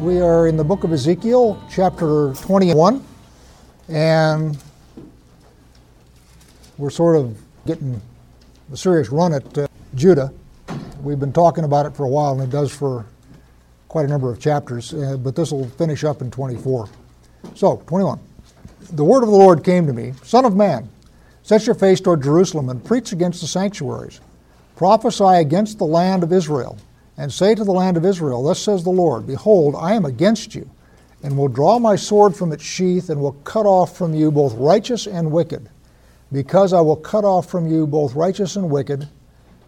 We are in the book of Ezekiel, chapter 21, and we're sort of getting a serious run at uh, Judah. We've been talking about it for a while, and it does for quite a number of chapters, uh, but this will finish up in 24. So, 21. The word of the Lord came to me Son of man, set your face toward Jerusalem and preach against the sanctuaries. Prophesy against the land of Israel and say to the land of Israel, Thus says the Lord, Behold, I am against you, and will draw my sword from its sheath, and will cut off from you both righteous and wicked. Because I will cut off from you both righteous and wicked,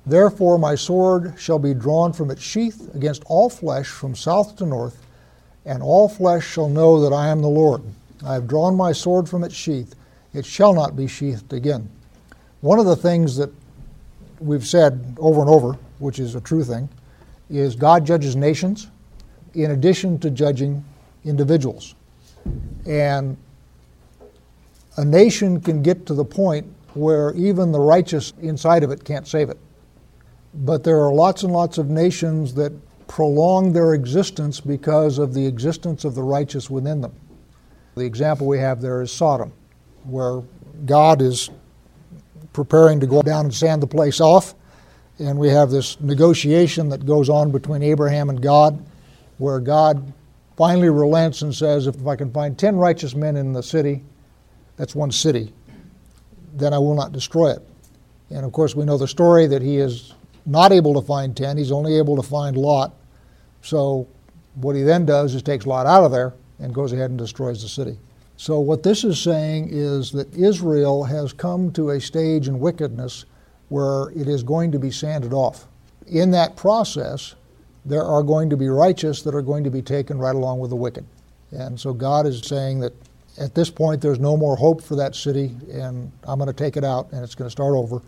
therefore my sword shall be drawn from its sheath against all flesh from south to north, and all flesh shall know that I am the Lord. I have drawn my sword from its sheath, it shall not be sheathed again. One of the things that we've said over and over, which is a true thing, is God judges nations in addition to judging individuals. And a nation can get to the point where even the righteous inside of it can't save it. But there are lots and lots of nations that prolong their existence because of the existence of the righteous within them. The example we have there is Sodom, where God is preparing to go down and sand the place off and we have this negotiation that goes on between Abraham and God, where God finally relents and says, If I can find 10 righteous men in the city, that's one city, then I will not destroy it. And of course, we know the story that he is not able to find 10, he's only able to find Lot. So, what he then does is takes Lot out of there and goes ahead and destroys the city. So, what this is saying is that Israel has come to a stage in wickedness where it is going to be sanded off. In that process, there are going to be righteous that are going to be taken right along with the wicked. And so God is saying that at this point there's no more hope for that city, and I'm going to take it out and it's going to start over.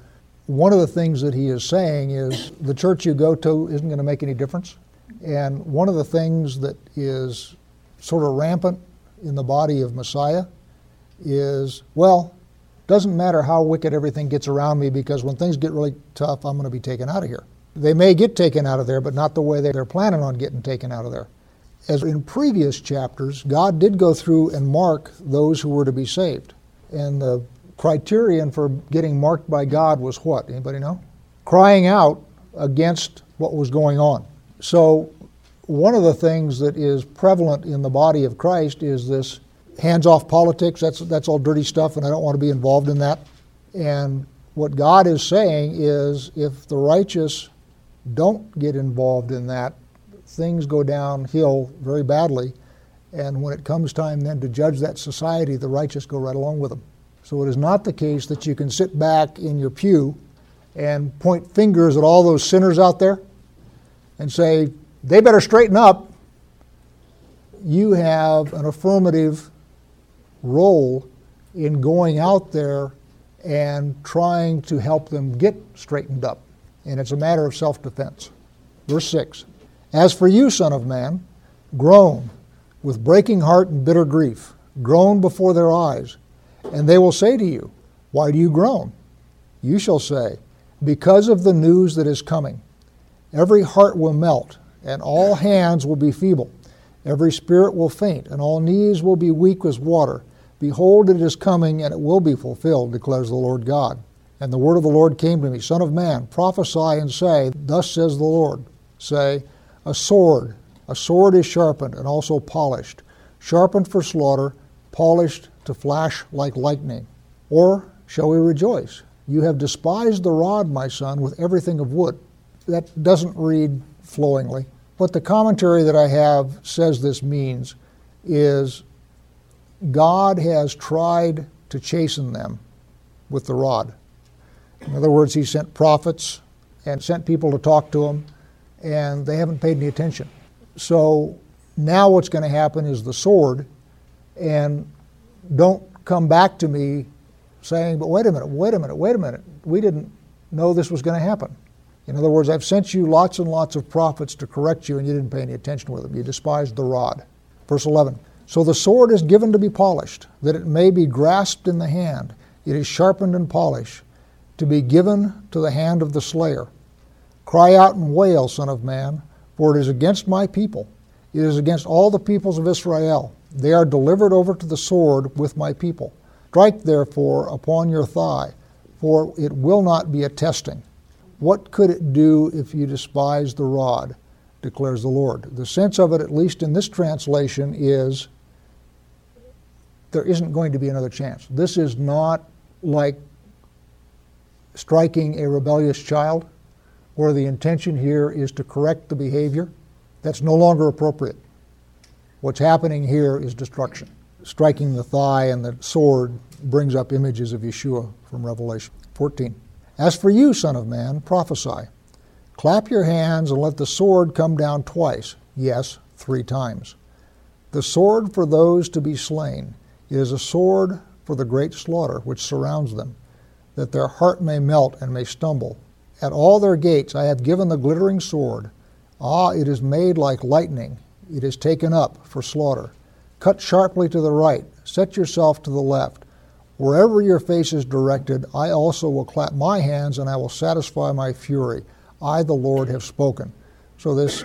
One of the things that he is saying is the church you go to isn't going to make any difference. And one of the things that is sort of rampant in the body of Messiah is, well, doesn't matter how wicked everything gets around me because when things get really tough, I'm going to be taken out of here. They may get taken out of there, but not the way they're planning on getting taken out of there. As in previous chapters, God did go through and mark those who were to be saved. And the criterion for getting marked by God was what? Anybody know? Crying out against what was going on. So, one of the things that is prevalent in the body of Christ is this hands off politics. That's, that's all dirty stuff, and I don't want to be involved in that. And what God is saying is if the righteous don't get involved in that, things go downhill very badly. And when it comes time then to judge that society, the righteous go right along with them. So it is not the case that you can sit back in your pew and point fingers at all those sinners out there and say, they better straighten up. You have an affirmative role in going out there and trying to help them get straightened up. And it's a matter of self defense. Verse 6 As for you, Son of Man, groan with breaking heart and bitter grief, groan before their eyes. And they will say to you, Why do you groan? You shall say, Because of the news that is coming. Every heart will melt, and all hands will be feeble. Every spirit will faint, and all knees will be weak as water. Behold, it is coming, and it will be fulfilled, declares the Lord God. And the word of the Lord came to me Son of man, prophesy and say, Thus says the Lord. Say, A sword, a sword is sharpened and also polished, sharpened for slaughter, polished to flash like lightning. Or shall we rejoice? You have despised the rod, my son, with everything of wood. That doesn't read flowingly. What the commentary that I have says this means is God has tried to chasten them with the rod. In other words, He sent prophets and sent people to talk to them, and they haven't paid any attention. So now what's going to happen is the sword, and don't come back to me saying, but wait a minute, wait a minute, wait a minute. We didn't know this was going to happen. In other words, I've sent you lots and lots of prophets to correct you, and you didn't pay any attention with them. You despised the rod. Verse 11 so the sword is given to be polished, that it may be grasped in the hand. It is sharpened and polished, to be given to the hand of the slayer. Cry out and wail, Son of Man, for it is against my people, It is against all the peoples of Israel. They are delivered over to the sword with my people. Strike therefore upon your thigh, for it will not be a testing. What could it do if you despise the rod? declares the Lord. The sense of it, at least in this translation, is there isn't going to be another chance. This is not like striking a rebellious child, where the intention here is to correct the behavior. That's no longer appropriate. What's happening here is destruction. Striking the thigh and the sword brings up images of Yeshua from Revelation 14. As for you, Son of Man, prophesy. Clap your hands and let the sword come down twice, yes, three times. The sword for those to be slain. It is a sword for the great slaughter which surrounds them, that their heart may melt and may stumble. At all their gates I have given the glittering sword. Ah, it is made like lightning. It is taken up for slaughter. Cut sharply to the right. Set yourself to the left. Wherever your face is directed, I also will clap my hands and I will satisfy my fury. I, the Lord, have spoken. So, this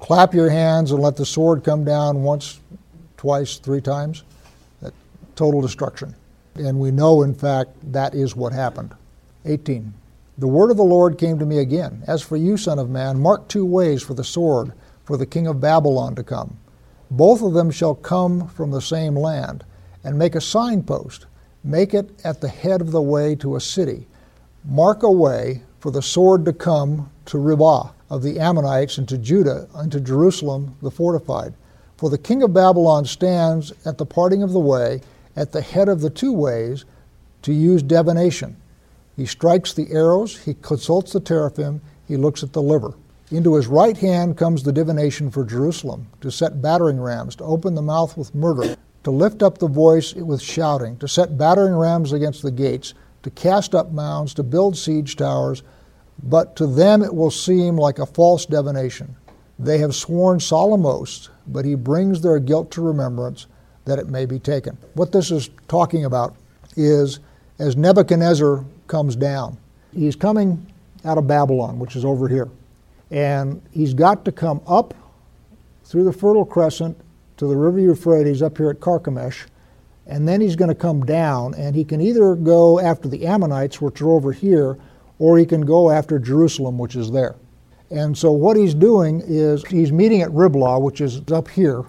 clap your hands and let the sword come down once, twice, three times, total destruction. And we know, in fact, that is what happened. 18. The word of the Lord came to me again. As for you, Son of Man, mark two ways for the sword, for the king of Babylon to come. Both of them shall come from the same land, and make a signpost Make it at the head of the way to a city. Mark a way for the sword to come to Riblah of the Ammonites and to Judah and to Jerusalem the fortified. For the king of Babylon stands at the parting of the way, at the head of the two ways, to use divination. He strikes the arrows, he consults the teraphim, he looks at the liver. Into his right hand comes the divination for Jerusalem, to set battering rams, to open the mouth with murder, to lift up the voice with shouting, to set battering rams against the gates, to cast up mounds, to build siege towers, but to them it will seem like a false divination. They have sworn solemn oaths, but he brings their guilt to remembrance that it may be taken. What this is talking about is as Nebuchadnezzar comes down, he's coming out of Babylon, which is over here, and he's got to come up through the Fertile Crescent to the river Euphrates up here at Carchemish, and then he's going to come down, and he can either go after the Ammonites, which are over here, or he can go after Jerusalem, which is there. And so what he's doing is he's meeting at Riblah, which is up here,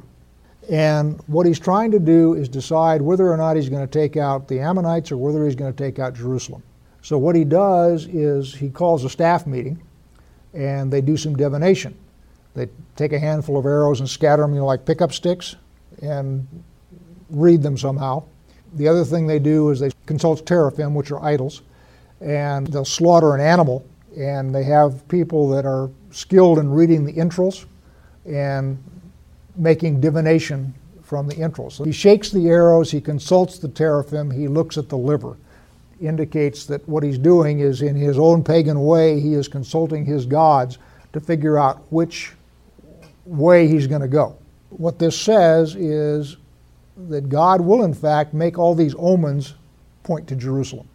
and what he's trying to do is decide whether or not he's going to take out the Ammonites or whether he's going to take out Jerusalem. So what he does is he calls a staff meeting, and they do some divination. They take a handful of arrows and scatter them, you know, like pickup sticks, and read them somehow. The other thing they do is they consult teraphim, which are idols, and they'll slaughter an animal, and they have people that are skilled in reading the entrails and making divination from the entrails. So he shakes the arrows, he consults the teraphim, he looks at the liver. Indicates that what he's doing is, in his own pagan way, he is consulting his gods to figure out which way he's going to go. What this says is that God will, in fact, make all these omens point to Jerusalem.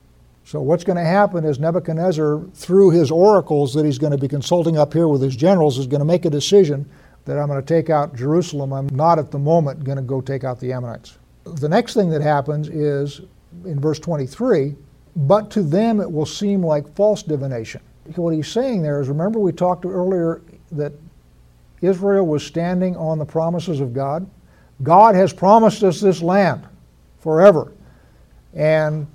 So, what's going to happen is Nebuchadnezzar, through his oracles that he's going to be consulting up here with his generals, is going to make a decision that I'm going to take out Jerusalem. I'm not at the moment going to go take out the Ammonites. The next thing that happens is in verse 23 but to them it will seem like false divination. What he's saying there is remember, we talked earlier that Israel was standing on the promises of God. God has promised us this land forever. And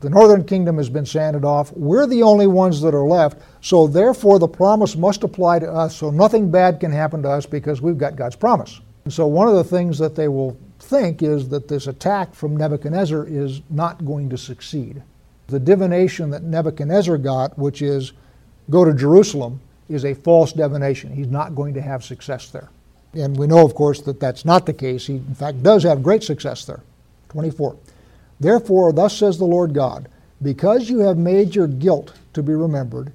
the northern kingdom has been sanded off. We're the only ones that are left. So, therefore, the promise must apply to us. So, nothing bad can happen to us because we've got God's promise. And so, one of the things that they will think is that this attack from Nebuchadnezzar is not going to succeed. The divination that Nebuchadnezzar got, which is go to Jerusalem, is a false divination. He's not going to have success there. And we know, of course, that that's not the case. He, in fact, does have great success there. 24. Therefore, thus says the Lord God, because you have made your guilt to be remembered,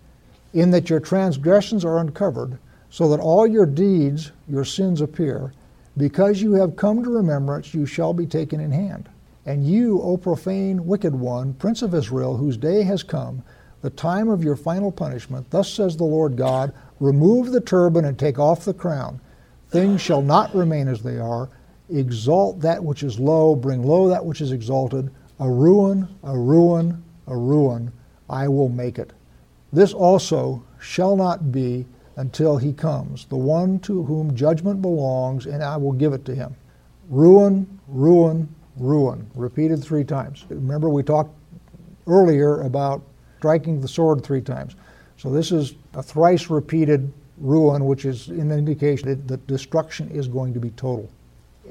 in that your transgressions are uncovered, so that all your deeds, your sins appear, because you have come to remembrance, you shall be taken in hand. And you, O profane, wicked one, Prince of Israel, whose day has come, the time of your final punishment, thus says the Lord God, remove the turban and take off the crown. Things shall not remain as they are. Exalt that which is low, bring low that which is exalted. A ruin, a ruin, a ruin, I will make it. This also shall not be until he comes, the one to whom judgment belongs, and I will give it to him. Ruin, ruin, ruin, repeated three times. Remember, we talked earlier about striking the sword three times. So this is a thrice repeated ruin, which is an indication that, destruction is going to be total.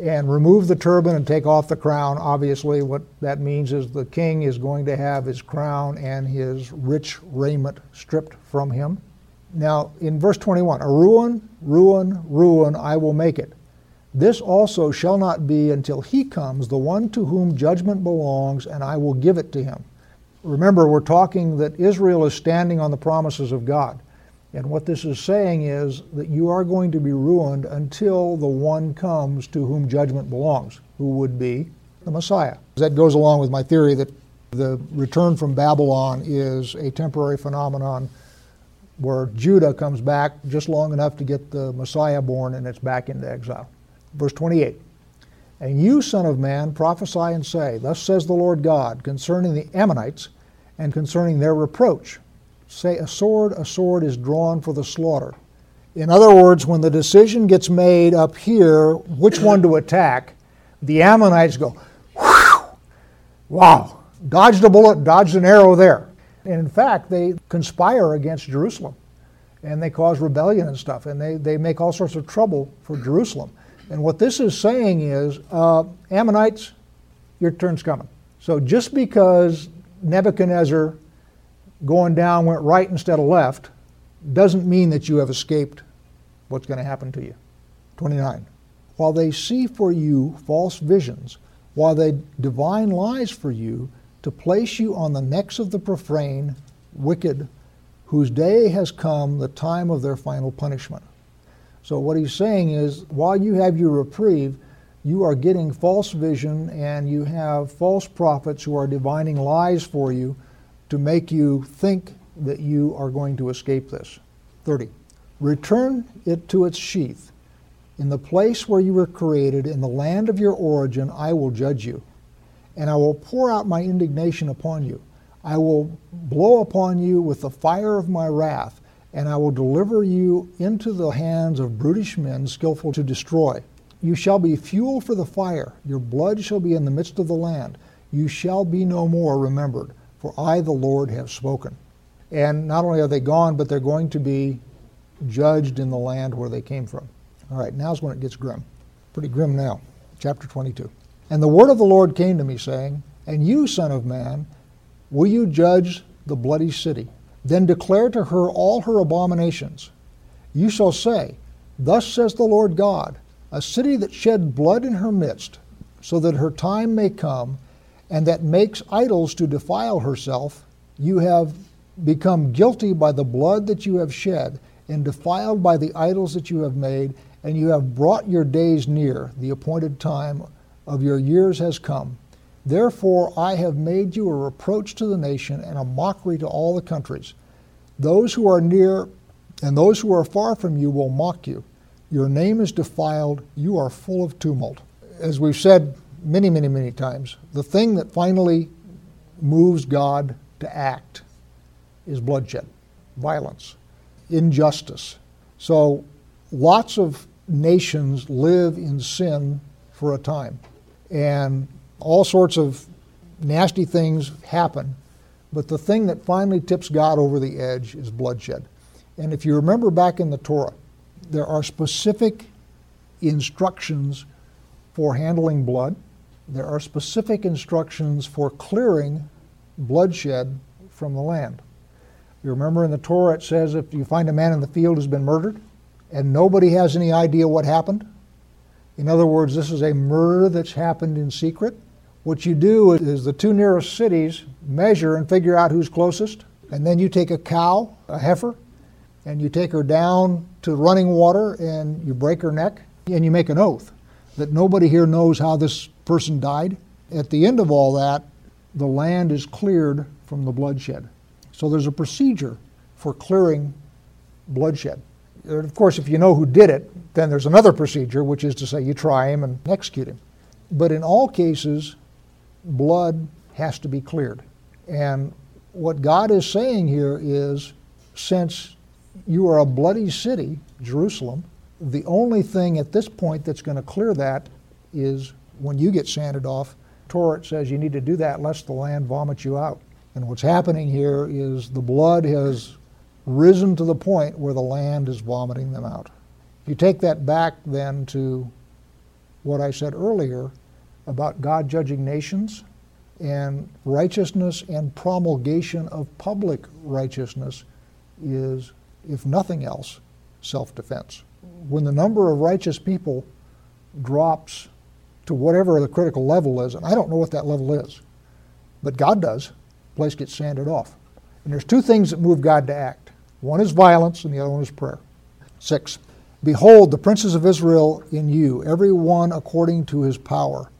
And remove the turban and take off the crown. Obviously, what that means is the king is going to have his crown and his rich raiment stripped from him. Now, in verse 21, a ruin, ruin, ruin, I will make it. This also shall not be until he comes, the one to whom judgment belongs, and I will give it to him. Remember, we're talking that Israel is standing on the promises of God. And what this is saying is that you are going to be ruined until the one comes to whom judgment belongs, who would be the Messiah. That goes along with my theory that the return from Babylon is a temporary phenomenon where Judah comes back just long enough to get the Messiah born and it's back into exile. Verse 28 And you, Son of Man, prophesy and say, Thus says the Lord God, concerning the Ammonites and concerning their reproach. Say, A sword, a sword is drawn for the slaughter. In other words, when the decision gets made up here, which one to attack, the Ammonites go, Wow, dodged a bullet, dodged an arrow there. And in fact, they conspire against Jerusalem and they cause rebellion and stuff, and they, they make all sorts of trouble for Jerusalem. And what this is saying is, uh, Ammonites, your turn's coming. So just because Nebuchadnezzar going down went right instead of left doesn't mean that you have escaped what's going to happen to you. 29. While they see for you false visions, while they divine lies for you, to place you on the necks of the profane, wicked, whose day has come, the time of their final punishment. So, what he's saying is, while you have your reprieve, you are getting false vision and you have false prophets who are divining lies for you to make you think that you are going to escape this. 30. Return it to its sheath. In the place where you were created, in the land of your origin, I will judge you and I will pour out my indignation upon you. I will blow upon you with the fire of my wrath, and I will deliver you into the hands of brutish men skillful to destroy. You shall be fuel for the fire, your blood shall be in the midst of the land. You shall be no more remembered, for I, the Lord, have spoken. And not only are they gone, but they're going to be judged in the land where they came from. All right, now's when it gets grim. Pretty grim now. Chapter 22. And the word of the Lord came to me, saying, And you, Son of Man, will you judge the bloody city? Then declare to her all her abominations. You shall say, Thus says the Lord God, a city that shed blood in her midst, so that her time may come, and that makes idols to defile herself, you have become guilty by the blood that you have shed, and defiled by the idols that you have made, and you have brought your days near, the appointed time of your years has come. Therefore, I have made you a reproach to the nation and a mockery to all the countries. Those who are near and those who are far from you will mock you. Your name is defiled, you are full of tumult. As we've said many, many, many times, the thing that finally moves God to act is bloodshed, violence, injustice. So lots of nations live in sin for a time and all sorts of nasty things happen. But the thing that finally tips God over the edge is bloodshed. And if you remember back in the Torah, there are specific instructions for handling blood. There are specific instructions for clearing bloodshed from the land. You remember in the Torah it says if you find a man in the field who's been murdered and nobody has any idea what happened, in other words, this is a murder that's happened in secret. What you do is the two nearest cities measure and figure out who's closest, and then you take a cow, a heifer, and you take her down to running water and you break her neck and you make an oath that nobody here knows how this person died. At the end of all that, the land is cleared from the bloodshed. So there's a procedure for clearing bloodshed. Of course, if you know who did it, then there's another procedure, which is to say you try him and execute him. But in all cases, blood has to be cleared. And what God is saying here is since you are a bloody city, Jerusalem, the only thing at this point that's going to clear that is when you get sanded off. Torah says you need to do that lest the land vomit you out. And what's happening here is the blood has risen to the point where the land is vomiting them out. If you take that back then to what I said earlier about God judging nations and righteousness and promulgation of public righteousness is, if nothing else, self defense. When the number of righteous people drops to whatever the critical level is, and I don't know what that level is, but God does, the place gets sanded off. And there's two things that move God to act one is violence, and the other one is prayer. Six, behold, the princes of Israel in you, every one according to his power,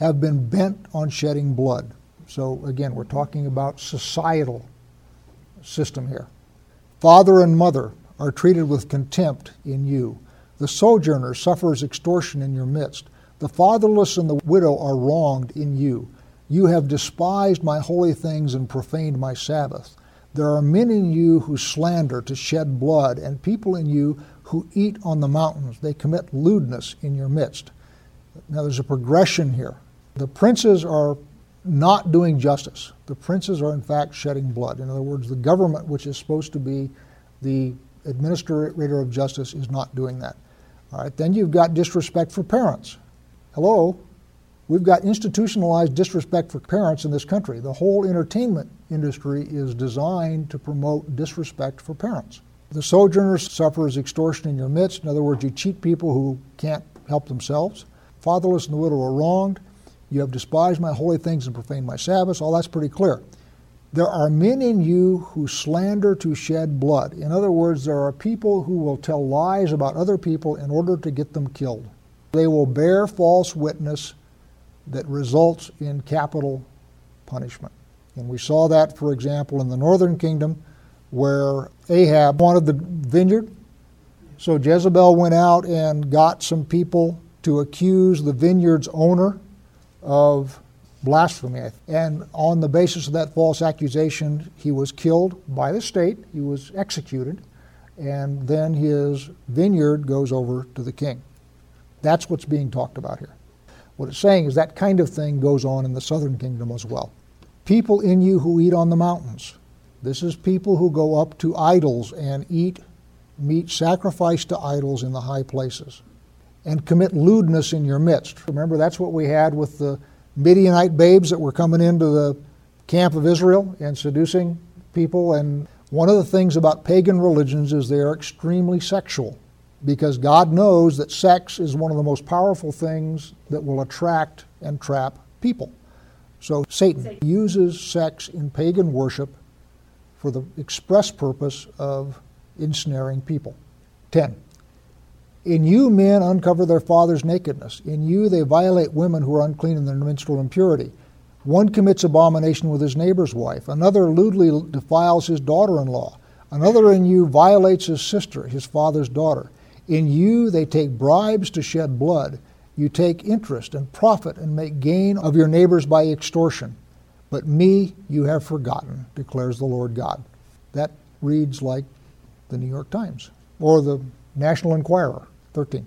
have been bent on shedding blood. So again, we're talking about societal system here. Father and mother are treated with contempt in you. The sojourner suffers extortion in your midst. The fatherless and the widow are wronged in you. You have despised my holy things and profaned my Sabbath. There are men in you who slander to shed blood, and people in you who eat on the mountains. They commit lewdness in your midst. Now, there's a progression here. The princes are not doing justice. The princes are, in fact, shedding blood. In other words, the government, which is supposed to be the administrator of justice, is not doing that. All right, then you've got disrespect for parents. Hello? We've got institutionalized disrespect for parents in this country. The whole entertainment industry is designed to promote disrespect for parents. The sojourner suffers extortion in your midst. In other words, you cheat people who can't help themselves. Fatherless and the widow are wronged. You have despised my holy things and profaned my Sabbaths. All that's pretty clear. There are men in you who slander to shed blood. In other words, there are people who will tell lies about other people in order to get them killed. They will bear false witness that results in capital punishment. And we saw that, for example, in the northern kingdom where Ahab wanted the vineyard. So Jezebel went out and got some people to accuse the vineyard's owner of blasphemy. And on the basis of that false accusation, he was killed by the state, he was executed, and then his vineyard goes over to the king. That's what's being talked about here. What it's saying is that kind of thing goes on in the southern kingdom as well. People in you who eat on the mountains. This is people who go up to idols and eat meat sacrificed to idols in the high places and commit lewdness in your midst. Remember, that's what we had with the Midianite babes that were coming into the camp of Israel and seducing people. And one of the things about pagan religions is they are extremely sexual because God knows that sex is one of the most powerful things that will attract and trap people. So Satan uses sex in pagan worship for the express purpose of ensnaring people. 10. In you, men uncover their father's nakedness. In you, they violate women who are unclean in their menstrual impurity. One commits abomination with his neighbor's wife. Another lewdly defiles his daughter in law. Another in you violates his sister, his father's daughter. In you they take bribes to shed blood. You take interest and profit and make gain of your neighbors by extortion. But me you have forgotten, declares the Lord God. That reads like the New York Times or the National Enquirer, 13.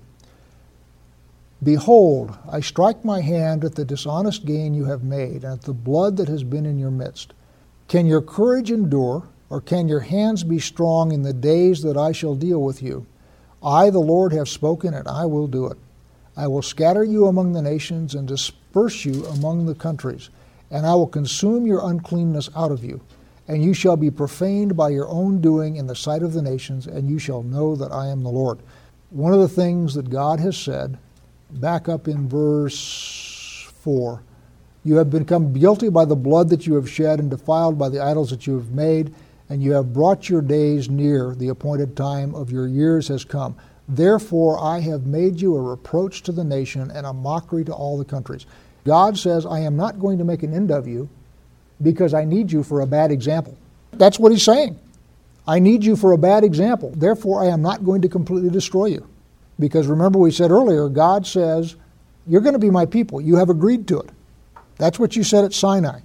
Behold, I strike my hand at the dishonest gain you have made, and at the blood that has been in your midst. Can your courage endure, or can your hands be strong in the days that I shall deal with you? I, the Lord, have spoken, and I will do it. I will scatter you among the nations and disperse you among the countries, and I will consume your uncleanness out of you. And you shall be profaned by your own doing in the sight of the nations, and you shall know that I am the Lord. One of the things that God has said, back up in verse 4 You have become guilty by the blood that you have shed, and defiled by the idols that you have made and you have brought your days near, the appointed time of your years has come. Therefore, I have made you a reproach to the nation and a mockery to all the countries. God says, I am not going to make an end of you because I need you for a bad example. That's what he's saying. I need you for a bad example. Therefore, I am not going to completely destroy you. Because remember, we said earlier, God says, You're going to be my people. You have agreed to it. That's what you said at Sinai.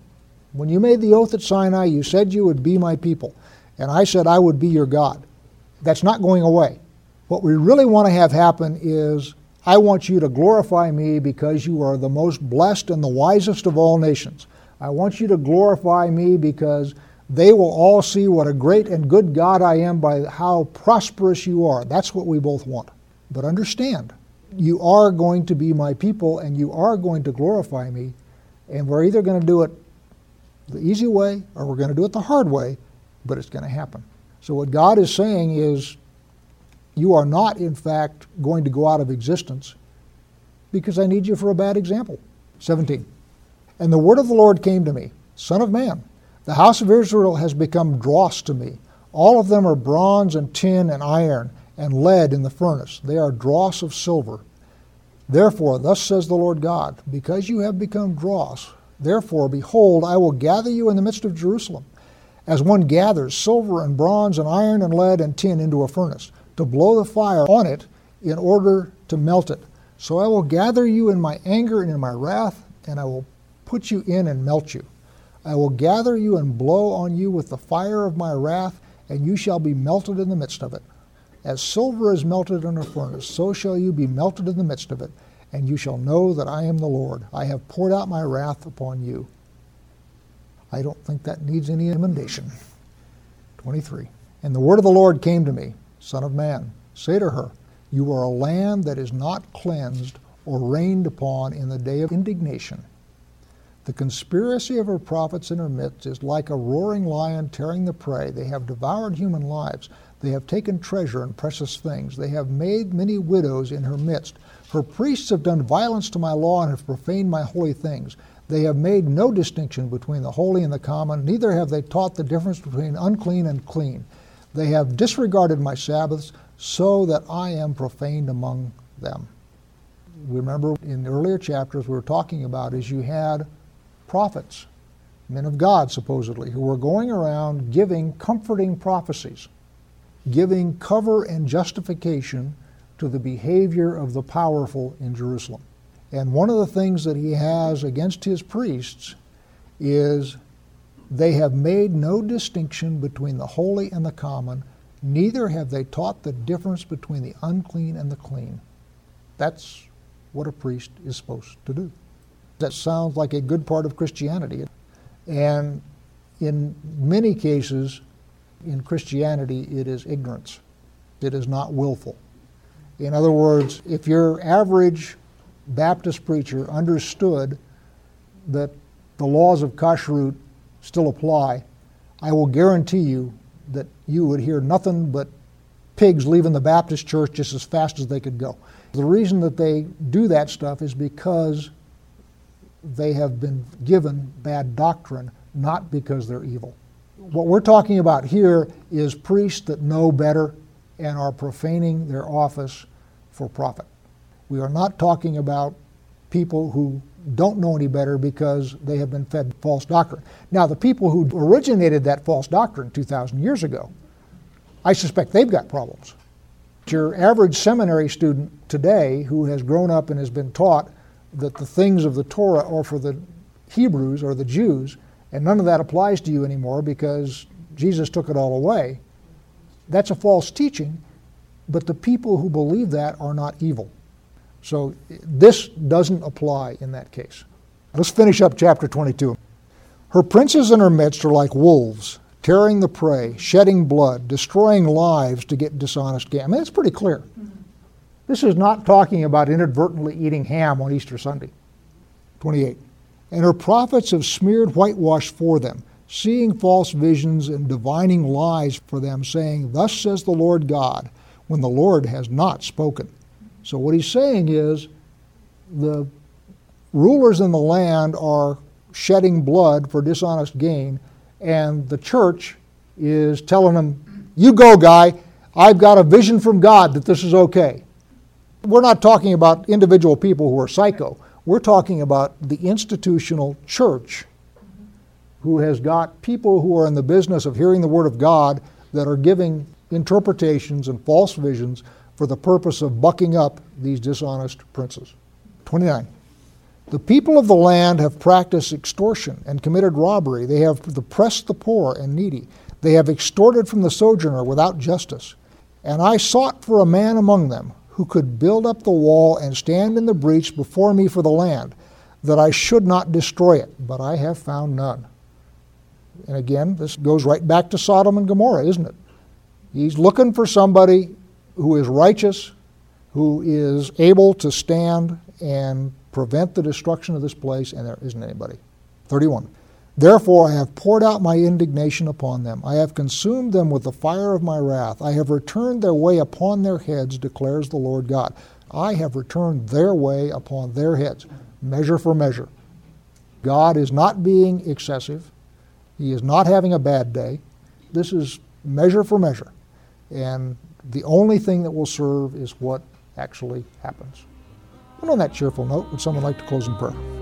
When you made the oath at Sinai, you said you would be my people. And I said I would be your God. That's not going away. What we really want to have happen is I want you to glorify me because you are the most blessed and the wisest of all nations. I want you to glorify me because they will all see what a great and good God I am by how prosperous you are. That's what we both want. But understand, you are going to be my people and you are going to glorify me, and we're either going to do it the easy way or we're going to do it the hard way, but it's going to happen. So, what God is saying is, you are not, in fact, going to go out of existence because I need you for a bad example. 17. And the word of the Lord came to me, Son of man, the house of Israel has become dross to me. All of them are bronze and tin and iron and lead in the furnace. They are dross of silver. Therefore, thus says the Lord God, because you have become dross, therefore, behold, I will gather you in the midst of Jerusalem, as one gathers silver and bronze and iron and lead and tin into a furnace, to blow the fire on it in order to melt it. So I will gather you in my anger and in my wrath, and I will put you in and melt you. I will gather you and blow on you with the fire of my wrath, and you shall be melted in the midst of it. As silver is melted in a furnace, so shall you be melted in the midst of it, and you shall know that I am the Lord. I have poured out my wrath upon you. I don't think that needs any emendation. 23. And the word of the Lord came to me, Son of man, say to her, You are a land that is not cleansed or rained upon in the day of indignation. The conspiracy of her prophets in her midst is like a roaring lion tearing the prey. They have devoured human lives. They have taken treasure and precious things. They have made many widows in her midst. Her priests have done violence to my law and have profaned my holy things. They have made no distinction between the holy and the common, neither have they taught the difference between unclean and clean. They have disregarded my Sabbaths, so that I am profaned among them. Remember, in the earlier chapters, we were talking about is you had prophets, men of God supposedly, who were going around giving comforting prophecies giving cover and justification to the behavior of the powerful in Jerusalem. And one of the things that he has against his priests is they have made no distinction between the holy and the common, neither have they taught the difference between the unclean and the clean. That's what a priest is supposed to do. That sounds like a good part of Christianity. And in many cases, in Christianity, it is ignorance. It is not willful. In other words, if your average Baptist preacher understood that the laws of kashrut still apply, I will guarantee you that you would hear nothing but pigs leaving the Baptist church just as fast as they could go. The reason that they do that stuff is because they have been given bad doctrine, not because they're evil what we're talking about here is priests that know better and are profaning their office for profit. We are not talking about people who don't know any better because they have been fed false doctrine. Now, the people who originated that false doctrine 2,000 years ago, I suspect they've got problems. Your average seminary student today who has grown up and has been taught that the things of the Torah are for the Hebrews or the Jews, and none of that applies to you anymore because Jesus took it all away. That's a false teaching, but the people who believe that are not evil. So this doesn't apply in that case. Let's finish up chapter 22. Her princes in her midst are like wolves, tearing the prey, shedding blood, destroying lives to get dishonest gain. I mean, it's pretty clear. This is not talking about inadvertently eating ham on Easter Sunday. 28 and her prophets have smeared whitewash for them, seeing false visions and divining lies for them, saying, Thus says the Lord God, when the Lord has not spoken. So, what he's saying is the rulers in the land are shedding blood for dishonest gain, and the church is telling them, You go, guy, I've got a vision from God that this is okay. We're not talking about individual people who are psycho. We're talking about the institutional church who has got people who are in the business of hearing the Word of God that are giving interpretations and false visions for the purpose of bucking up these dishonest princes. 29. The people of the land have practiced extortion and committed robbery. They have oppressed the poor and needy. They have extorted from the sojourner without justice. And I sought for a man among them who could build up the wall and stand in the breach before me for the land, that I should not destroy it. But I have found none. And again, this goes right back to Sodom and Gomorrah, isn't it? He's looking for somebody who is righteous, who is able to stand and prevent the destruction of this place, and there isn't anybody. 31. Therefore, I have poured out my indignation upon them. I have consumed them with the fire of my wrath. I have returned their way upon their heads, declares the Lord God. I have returned their way upon their heads, measure for measure. God is not being excessive. He is not having a bad day. This is measure for measure. And the only thing that will serve is what actually happens. And on that cheerful note, would someone like to close in prayer?